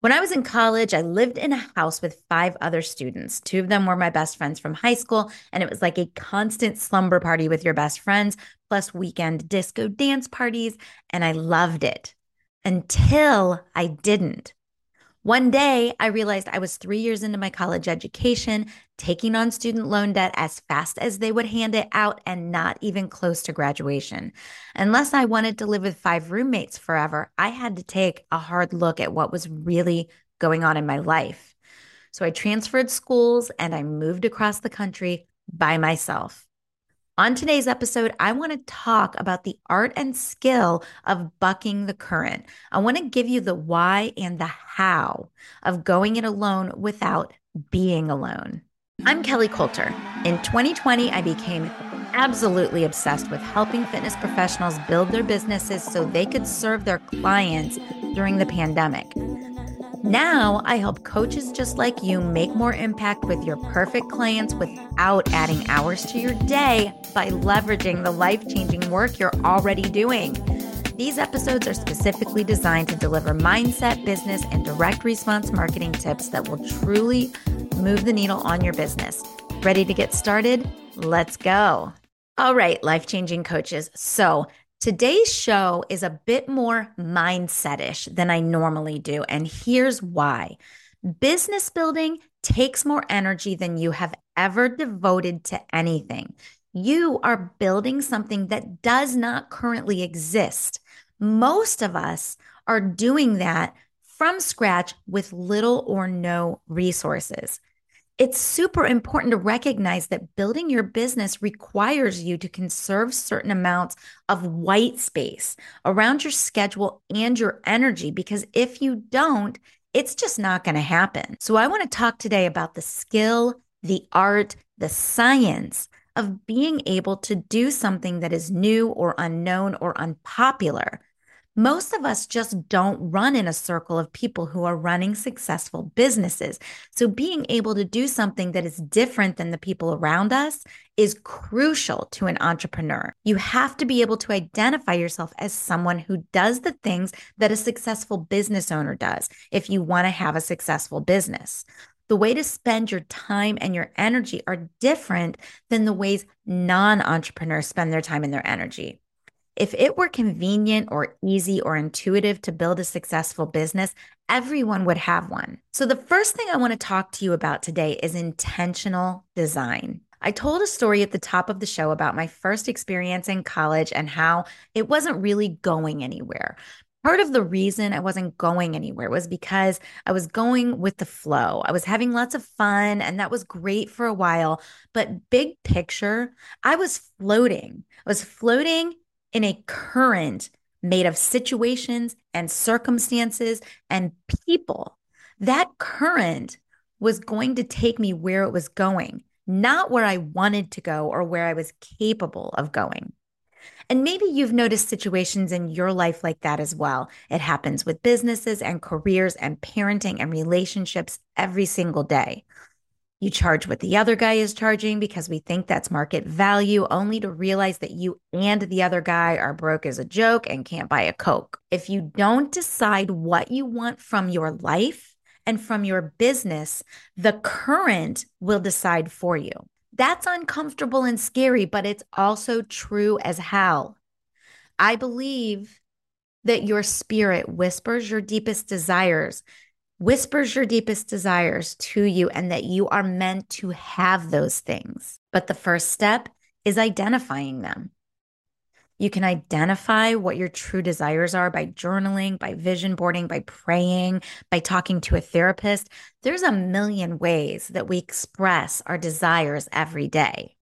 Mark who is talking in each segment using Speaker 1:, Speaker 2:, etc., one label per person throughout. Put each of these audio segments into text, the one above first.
Speaker 1: When I was in college, I lived in a house with five other students. Two of them were my best friends from high school, and it was like a constant slumber party with your best friends, plus weekend disco dance parties. And I loved it until I didn't. One day, I realized I was three years into my college education, taking on student loan debt as fast as they would hand it out, and not even close to graduation. Unless I wanted to live with five roommates forever, I had to take a hard look at what was really going on in my life. So I transferred schools and I moved across the country by myself. On today's episode, I want to talk about the art and skill of bucking the current. I want to give you the why and the how of going it alone without being alone. I'm Kelly Coulter. In 2020, I became absolutely obsessed with helping fitness professionals build their businesses so they could serve their clients during the pandemic. Now, I help coaches just like you make more impact with your perfect clients without adding hours to your day by leveraging the life changing work you're already doing. These episodes are specifically designed to deliver mindset, business, and direct response marketing tips that will truly move the needle on your business. Ready to get started? Let's go. All right, life changing coaches. So, Today's show is a bit more mindsetish than I normally do, and here's why. Business building takes more energy than you have ever devoted to anything. You are building something that does not currently exist. Most of us are doing that from scratch with little or no resources it's super important to recognize that building your business requires you to conserve certain amounts of white space around your schedule and your energy because if you don't, it's just not going to happen. So, I want to talk today about the skill, the art, the science of being able to do something that is new or unknown or unpopular most of us just don't run in a circle of people who are running successful businesses. So, being able to do something that is different than the people around us is crucial to an entrepreneur. You have to be able to identify yourself as someone who does the things that a successful business owner does if you want to have a successful business. The way to spend your time and your energy are different than the ways non entrepreneurs spend their time and their energy. If it were convenient or easy or intuitive to build a successful business, everyone would have one. So, the first thing I want to talk to you about today is intentional design. I told a story at the top of the show about my first experience in college and how it wasn't really going anywhere. Part of the reason I wasn't going anywhere was because I was going with the flow. I was having lots of fun, and that was great for a while. But big picture, I was floating. I was floating in a current made of situations and circumstances and people. That current was going to take me where it was going, not where I wanted to go or where I was capable of going. And maybe you've noticed situations in your life like that as well. It happens with businesses and careers and parenting and relationships every single day. You charge what the other guy is charging because we think that's market value, only to realize that you and the other guy are broke as a joke and can't buy a Coke. If you don't decide what you want from your life and from your business, the current will decide for you. That's uncomfortable and scary, but it's also true as hell. I believe that your spirit whispers your deepest desires whispers your deepest desires to you and that you are meant to have those things. But the first step is identifying them. You can identify what your true desires are by journaling, by vision boarding, by praying, by talking to a therapist. There's a million ways that we express our desires every day,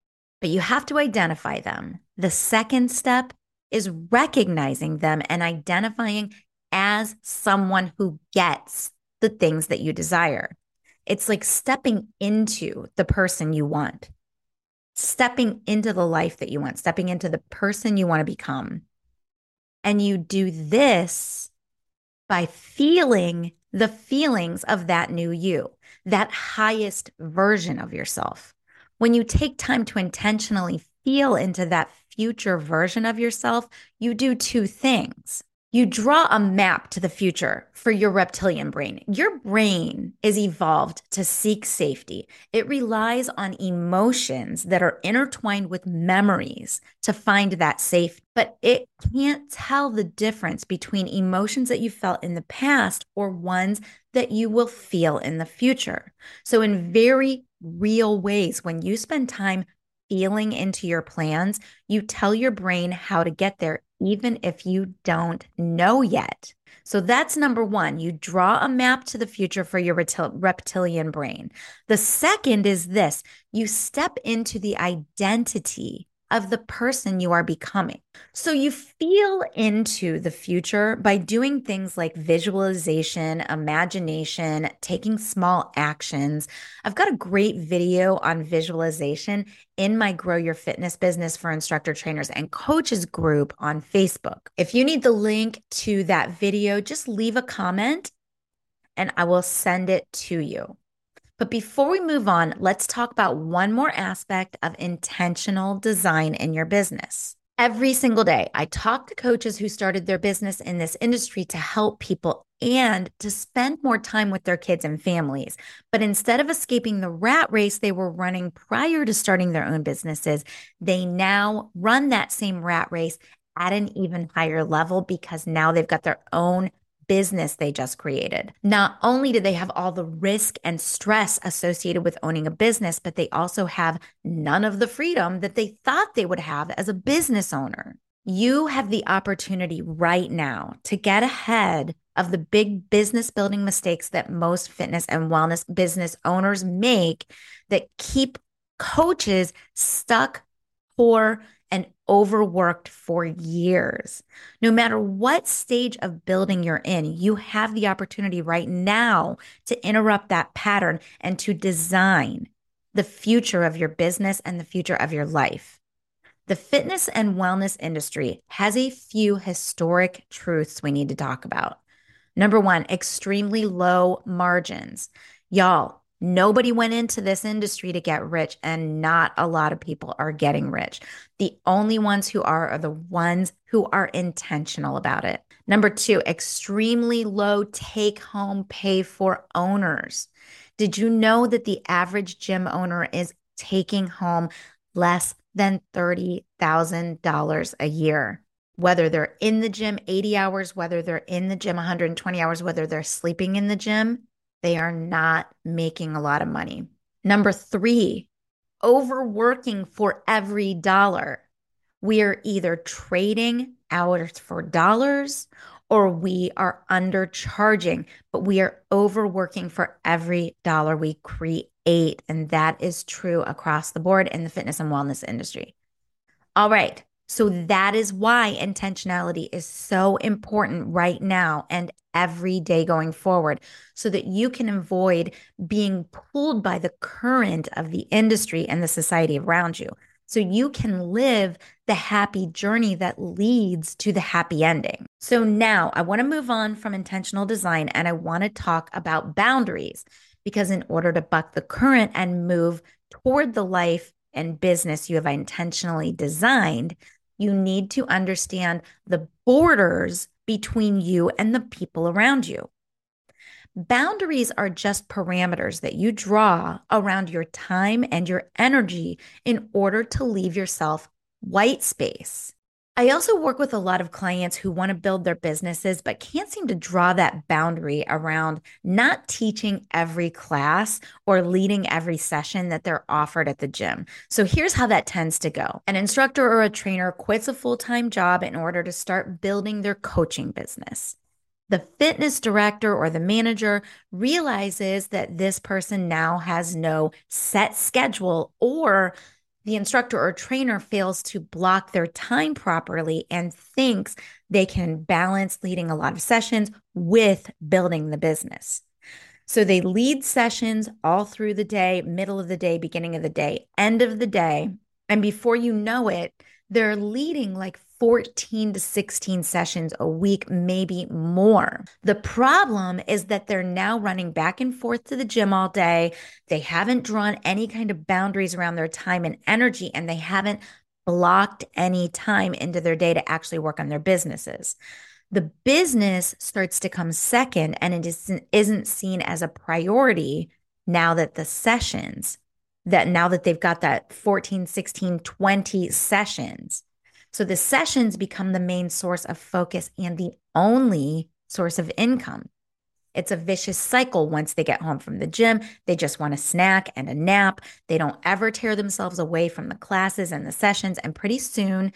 Speaker 1: but you have to identify them. The second step is recognizing them and identifying as someone who gets the things that you desire. It's like stepping into the person you want, stepping into the life that you want, stepping into the person you want to become. And you do this by feeling the feelings of that new you, that highest version of yourself. When you take time to intentionally feel into that future version of yourself, you do two things. You draw a map to the future for your reptilian brain. Your brain is evolved to seek safety. It relies on emotions that are intertwined with memories to find that safe, but it can't tell the difference between emotions that you felt in the past or ones that you will feel in the future. So, in very real ways, when you spend time feeling into your plans, you tell your brain how to get there even if you don't know yet. So that's number one. You draw a map to the future for your reptilian brain. The second is this you step into the identity of the person you are becoming. So you feel into the future by doing things like visualization, imagination, taking small actions. I've got a great video on visualization in my Grow Your Fitness Business for Instructor Trainers and Coaches group on Facebook. If you need the link to that video, just leave a comment and I will send it to you. But before we move on, let's talk about one more aspect of intentional design in your business. Every single day, I talk to coaches who started their business in this industry to help people and to spend more time with their kids and families. But instead of escaping the rat race they were running prior to starting their own businesses, they now run that same rat race at an even higher level because now they've got their own business they just created. Not only do they have all the risk and stress associated with owning a business, but they also have none of the freedom that they thought they would have as a business owner. You have the opportunity right now to get ahead of the big business building mistakes that most fitness and wellness business owners make that keep coaches stuck, poor, and overworked for years. No matter what stage of building you're in, you have the opportunity right now to interrupt that pattern and to design the future of your business and the future of your life. The fitness and wellness industry has a few historic truths we need to talk about. Number one, extremely low margins. Y'all, Nobody went into this industry to get rich, and not a lot of people are getting rich. The only ones who are are the ones who are intentional about it. Number two, extremely low take home pay for owners. Did you know that the average gym owner is taking home less than $30,000 a year? Whether they're in the gym 80 hours, whether they're in the gym 120 hours, whether they're sleeping in the gym, they are not making a lot of money. Number three, overworking for every dollar. We are either trading hours for dollars or we are undercharging, but we are overworking for every dollar we create. And that is true across the board in the fitness and wellness industry. All right. So that is why intentionality is so important right now and every day going forward so that you can avoid being pulled by the current of the industry and the society around you. So you can live the happy journey that leads to the happy ending. So now I want to move on from intentional design and I want to talk about boundaries because in order to buck the current and move toward the life and business you have intentionally designed, you need to understand the borders between you and the people around you. Boundaries are just parameters that you draw around your time and your energy in order to leave yourself white space. I also work with a lot of clients who want to build their businesses, but can't seem to draw that boundary around not teaching every class or leading every session that they're offered at the gym. So here's how that tends to go an instructor or a trainer quits a full time job in order to start building their coaching business. The fitness director or the manager realizes that this person now has no set schedule or the instructor or trainer fails to block their time properly and thinks they can balance leading a lot of sessions with building the business. So they lead sessions all through the day, middle of the day, beginning of the day, end of the day. And before you know it, they're leading like 14 to 16 sessions a week, maybe more. The problem is that they're now running back and forth to the gym all day. They haven't drawn any kind of boundaries around their time and energy, and they haven't blocked any time into their day to actually work on their businesses. The business starts to come second and it isn't, seen as a priority now that the sessions, that now that they've got that 14, 16, 20 sessions. So the sessions become the main source of focus and the only source of income. It's a vicious cycle once they get home from the gym. They just want a snack and a nap. They don't ever tear themselves away from the classes and the sessions. And pretty soon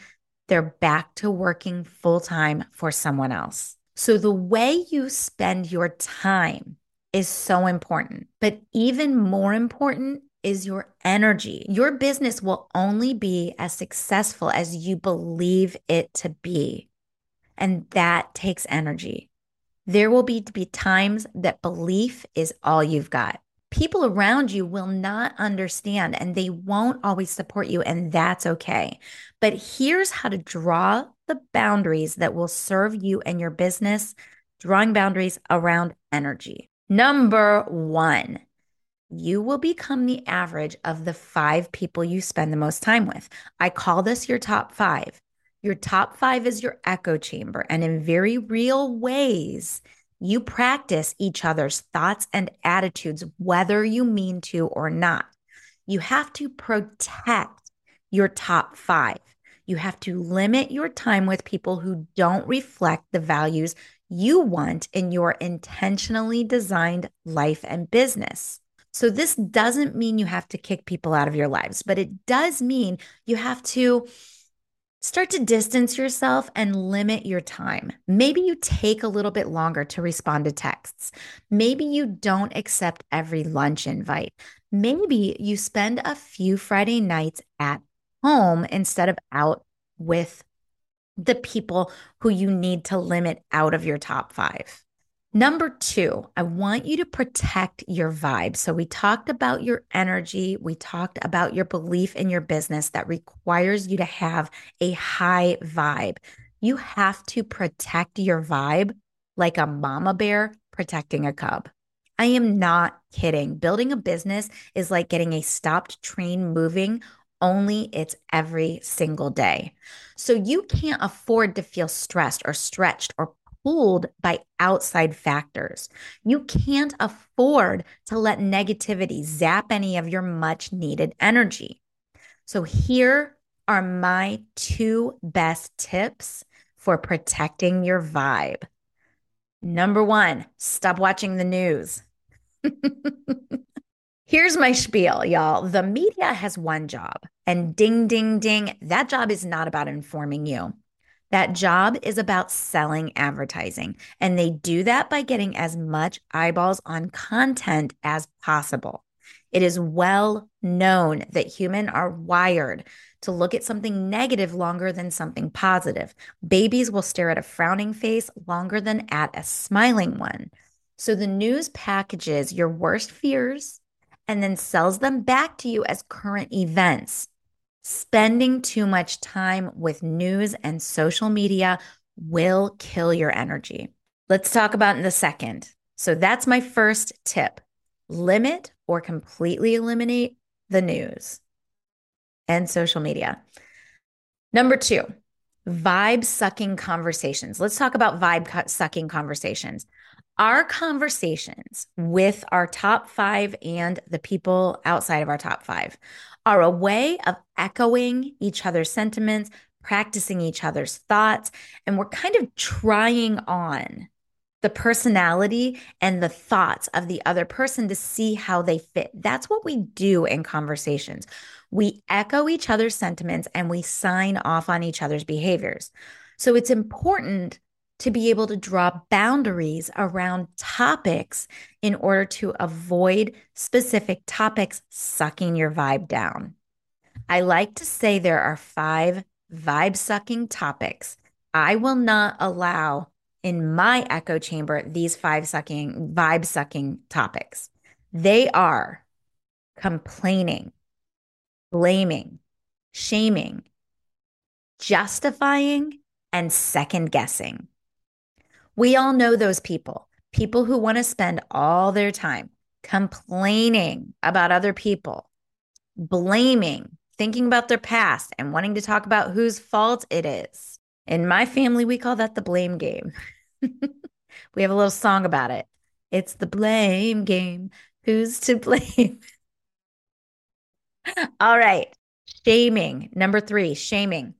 Speaker 1: they're back to working full time for someone else. So the way you spend your time is so important. But even more important is your energy. Your business will only be as successful as you believe it to be. And that takes energy. There will be, be times that belief is all you've got. People around you will not understand and they won't always support you, and that's okay. But here's how to draw the boundaries that will serve you and your business, drawing boundaries around energy. Number one, you will become the average of the five people you spend the most time with. I call this your top five. Your top five is your echo chamber. And in very real ways, you practice each other's thoughts and attitudes, whether you mean to or not. You have to protect your top five. You have to limit your time with people who don't reflect the values you want in your intentionally designed life and business. So, this doesn't mean you have to kick people out of your lives, but it does mean you have to Start to distance yourself and limit your time. Maybe you take a little bit longer to respond to texts. Maybe you don't accept every lunch invite. Maybe you spend a few Friday nights at home instead of out with the people who you need to limit out of your top five. Number two, I want you to protect your vibe. So, we talked about your energy. We talked about your belief in your business that requires you to have a high vibe. You have to protect your vibe like a mama bear protecting a cub. I am not kidding. Building a business is like getting a stopped train moving, only it's every single day. So, you can't afford to feel stressed or stretched or pulled by outside factors. You can't afford to let negativity zap any of your much needed energy. So, here are my two best tips for protecting your vibe. Number one, stop watching the news. Here's my spiel, y'all. The media has one job, and ding, ding, ding, that job is not about informing you. That job is about selling advertising, and they do that by getting as much eyeballs on content as possible. It is well known that humans are wired to look at something negative longer than something positive. Babies will stare at a frowning face longer than at a smiling one. So the news packages your worst fears and then sells them back to you as current events. Spending too much time with news and social media will kill your energy. Let's talk about in the second. So that's my first tip. Limit or completely eliminate the news and social media. Number two, vibe sucking conversations. Let's talk about vibe sucking conversations. Our conversations with our top five and the people outside of our top five are a way of echoing each other's sentiments, practicing each other's thoughts, and we're kind of trying on the personality and the thoughts of the other person to see how they fit. That's what we do in conversations. We echo each other's sentiments and we sign off on each other's behaviors. So it's important to be able to draw boundaries around topics in order to avoid specific topics sucking your vibe down. I like to say there are five vibe sucking topics. I will not allow in my echo chamber these five sucking vibe sucking topics. They are complaining, blaming, shaming, justifying, and second guessing. We all know those people, people who want to spend all their time complaining about other people, blaming, thinking about their past, and wanting to talk about whose fault it is. In my family, we call that the blame game. we have a little song about it. It's the blame game. Who's to blame? All right. Shaming. Number three, shaming.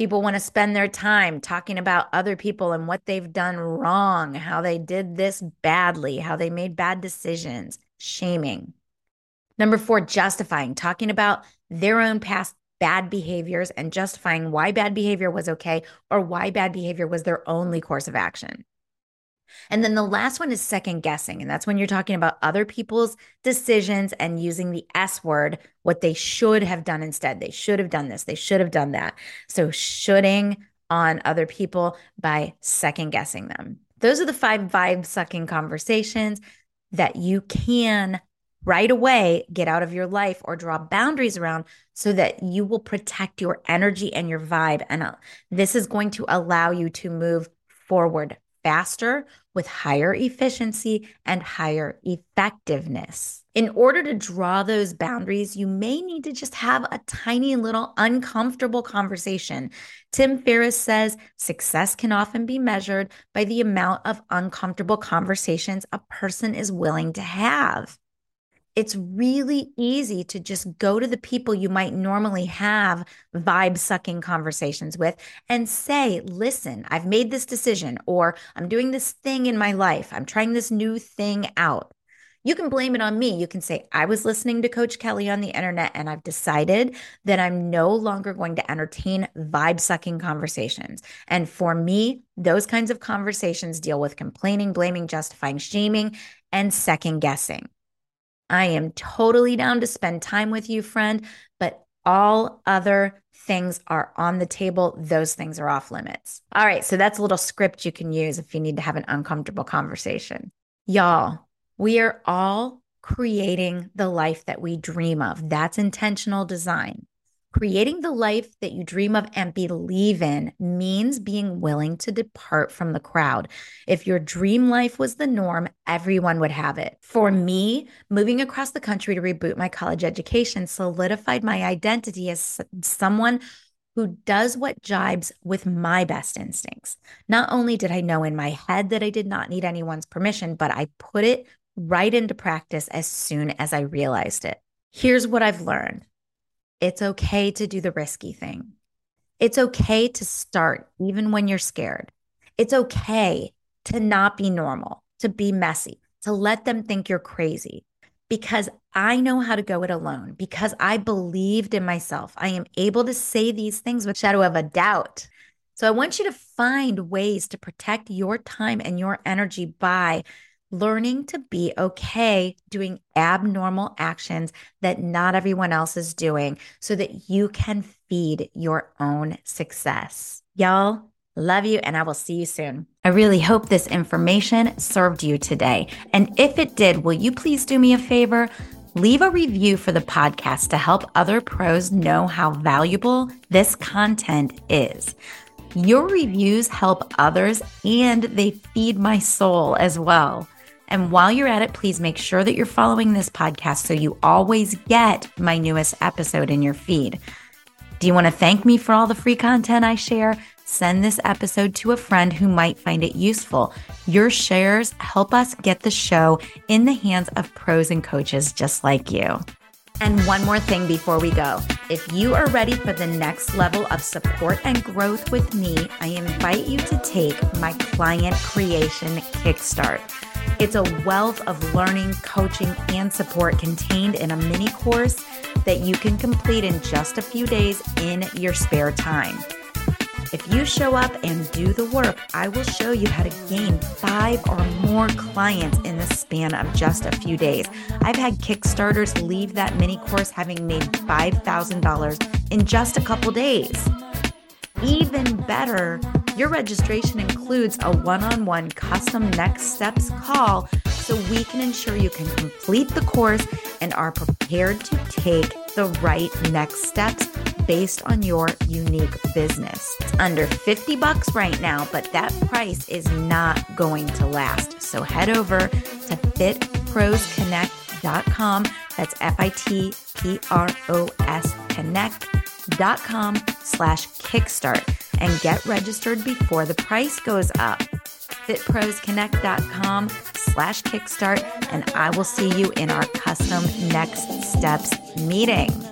Speaker 1: People want to spend their time talking about other people and what they've done wrong, how they did this badly, how they made bad decisions. Shaming. Number four, justifying, talking about their own past bad behaviors and justifying why bad behavior was okay or why bad behavior was their only course of action. And then the last one is second guessing. And that's when you're talking about other people's decisions and using the S word, what they should have done instead. They should have done this, they should have done that. So, shoulding on other people by second guessing them. Those are the five vibe sucking conversations that you can right away get out of your life or draw boundaries around so that you will protect your energy and your vibe. And uh, this is going to allow you to move forward faster with higher efficiency and higher effectiveness. In order to draw those boundaries, you may need to just have a tiny little uncomfortable conversation. Tim Ferriss says success can often be measured by the amount of uncomfortable conversations a person is willing to have it's really easy to just go to the people you might normally have vibe sucking conversations with and say, listen, I've made this decision, or I'm doing this thing in my life. I'm trying this new thing out. You can blame it on me. You can say, I was listening to Coach Kelly on the internet and I've decided that I'm no longer going to entertain vibe sucking conversations. And for me, those kinds of conversations deal with complaining, blaming, justifying, shaming, and second guessing. I am totally down to spend time with you, friend, but all other things are on the table. Those things are off limits. All right. So that's a little script you can use if you need to have an uncomfortable conversation. Y'all, we are all creating the life that we dream of. That's intentional design. Creating the life that you dream of and believe in means being willing to depart from the crowd. If your dream life was the norm, everyone would have it. For me, moving across the country to reboot my college education solidified my identity as someone who does what jibes with my best instincts. Not only did I know in my head that I did not need anyone's permission, but I put it right into practice as soon as I realized it. Here's what I've learned it's okay to do the risky thing. It's okay to start even when you're scared. It's okay to not be normal, to be messy, to let them think you're crazy because I know how to go it alone, because I believed in myself. I am able to say these things with a shadow of a doubt. So I want you to find ways to protect your time and your energy by learning to be okay doing abnormal actions that not everyone else is doing so that you can feed your own success. Y'all, love you, and I will see you soon. I really hope this information served you today. And if it did, will you please do me a favor? Leave a review for the podcast to help other pros know how valuable this content is. Your reviews help others and they feed my soul as well. And while you're at it, please make sure that you're following this podcast so you always get my newest episode in your feed. Do you want to thank me for all the free content I share? Send this episode to a friend who might find it useful. Your shares help us get the show in the hands of pros and coaches just like you. And one more thing before we go. If you are ready for the next level of support and growth with me, I invite you to take my client creation kickstart. It's a wealth of learning, coaching, and support contained in a mini course that you can complete in just a few days in your spare time. If you show up and do the work, I will show you how to gain five or more clients in the span of just a few days. I've had Kickstarters leave that mini course having made $5,000 in just a couple days. Even better, your registration includes a one on one custom next steps call so we can ensure you can complete the course and are prepared to take the right next steps based on your unique business. It's under 50 bucks right now, but that price is not going to last. So head over to fitprosconnect.com. That's F I T P R O S connect.com slash kickstart and get registered before the price goes up. FitProsConnect.com slash kickstart, and I will see you in our custom next steps meeting.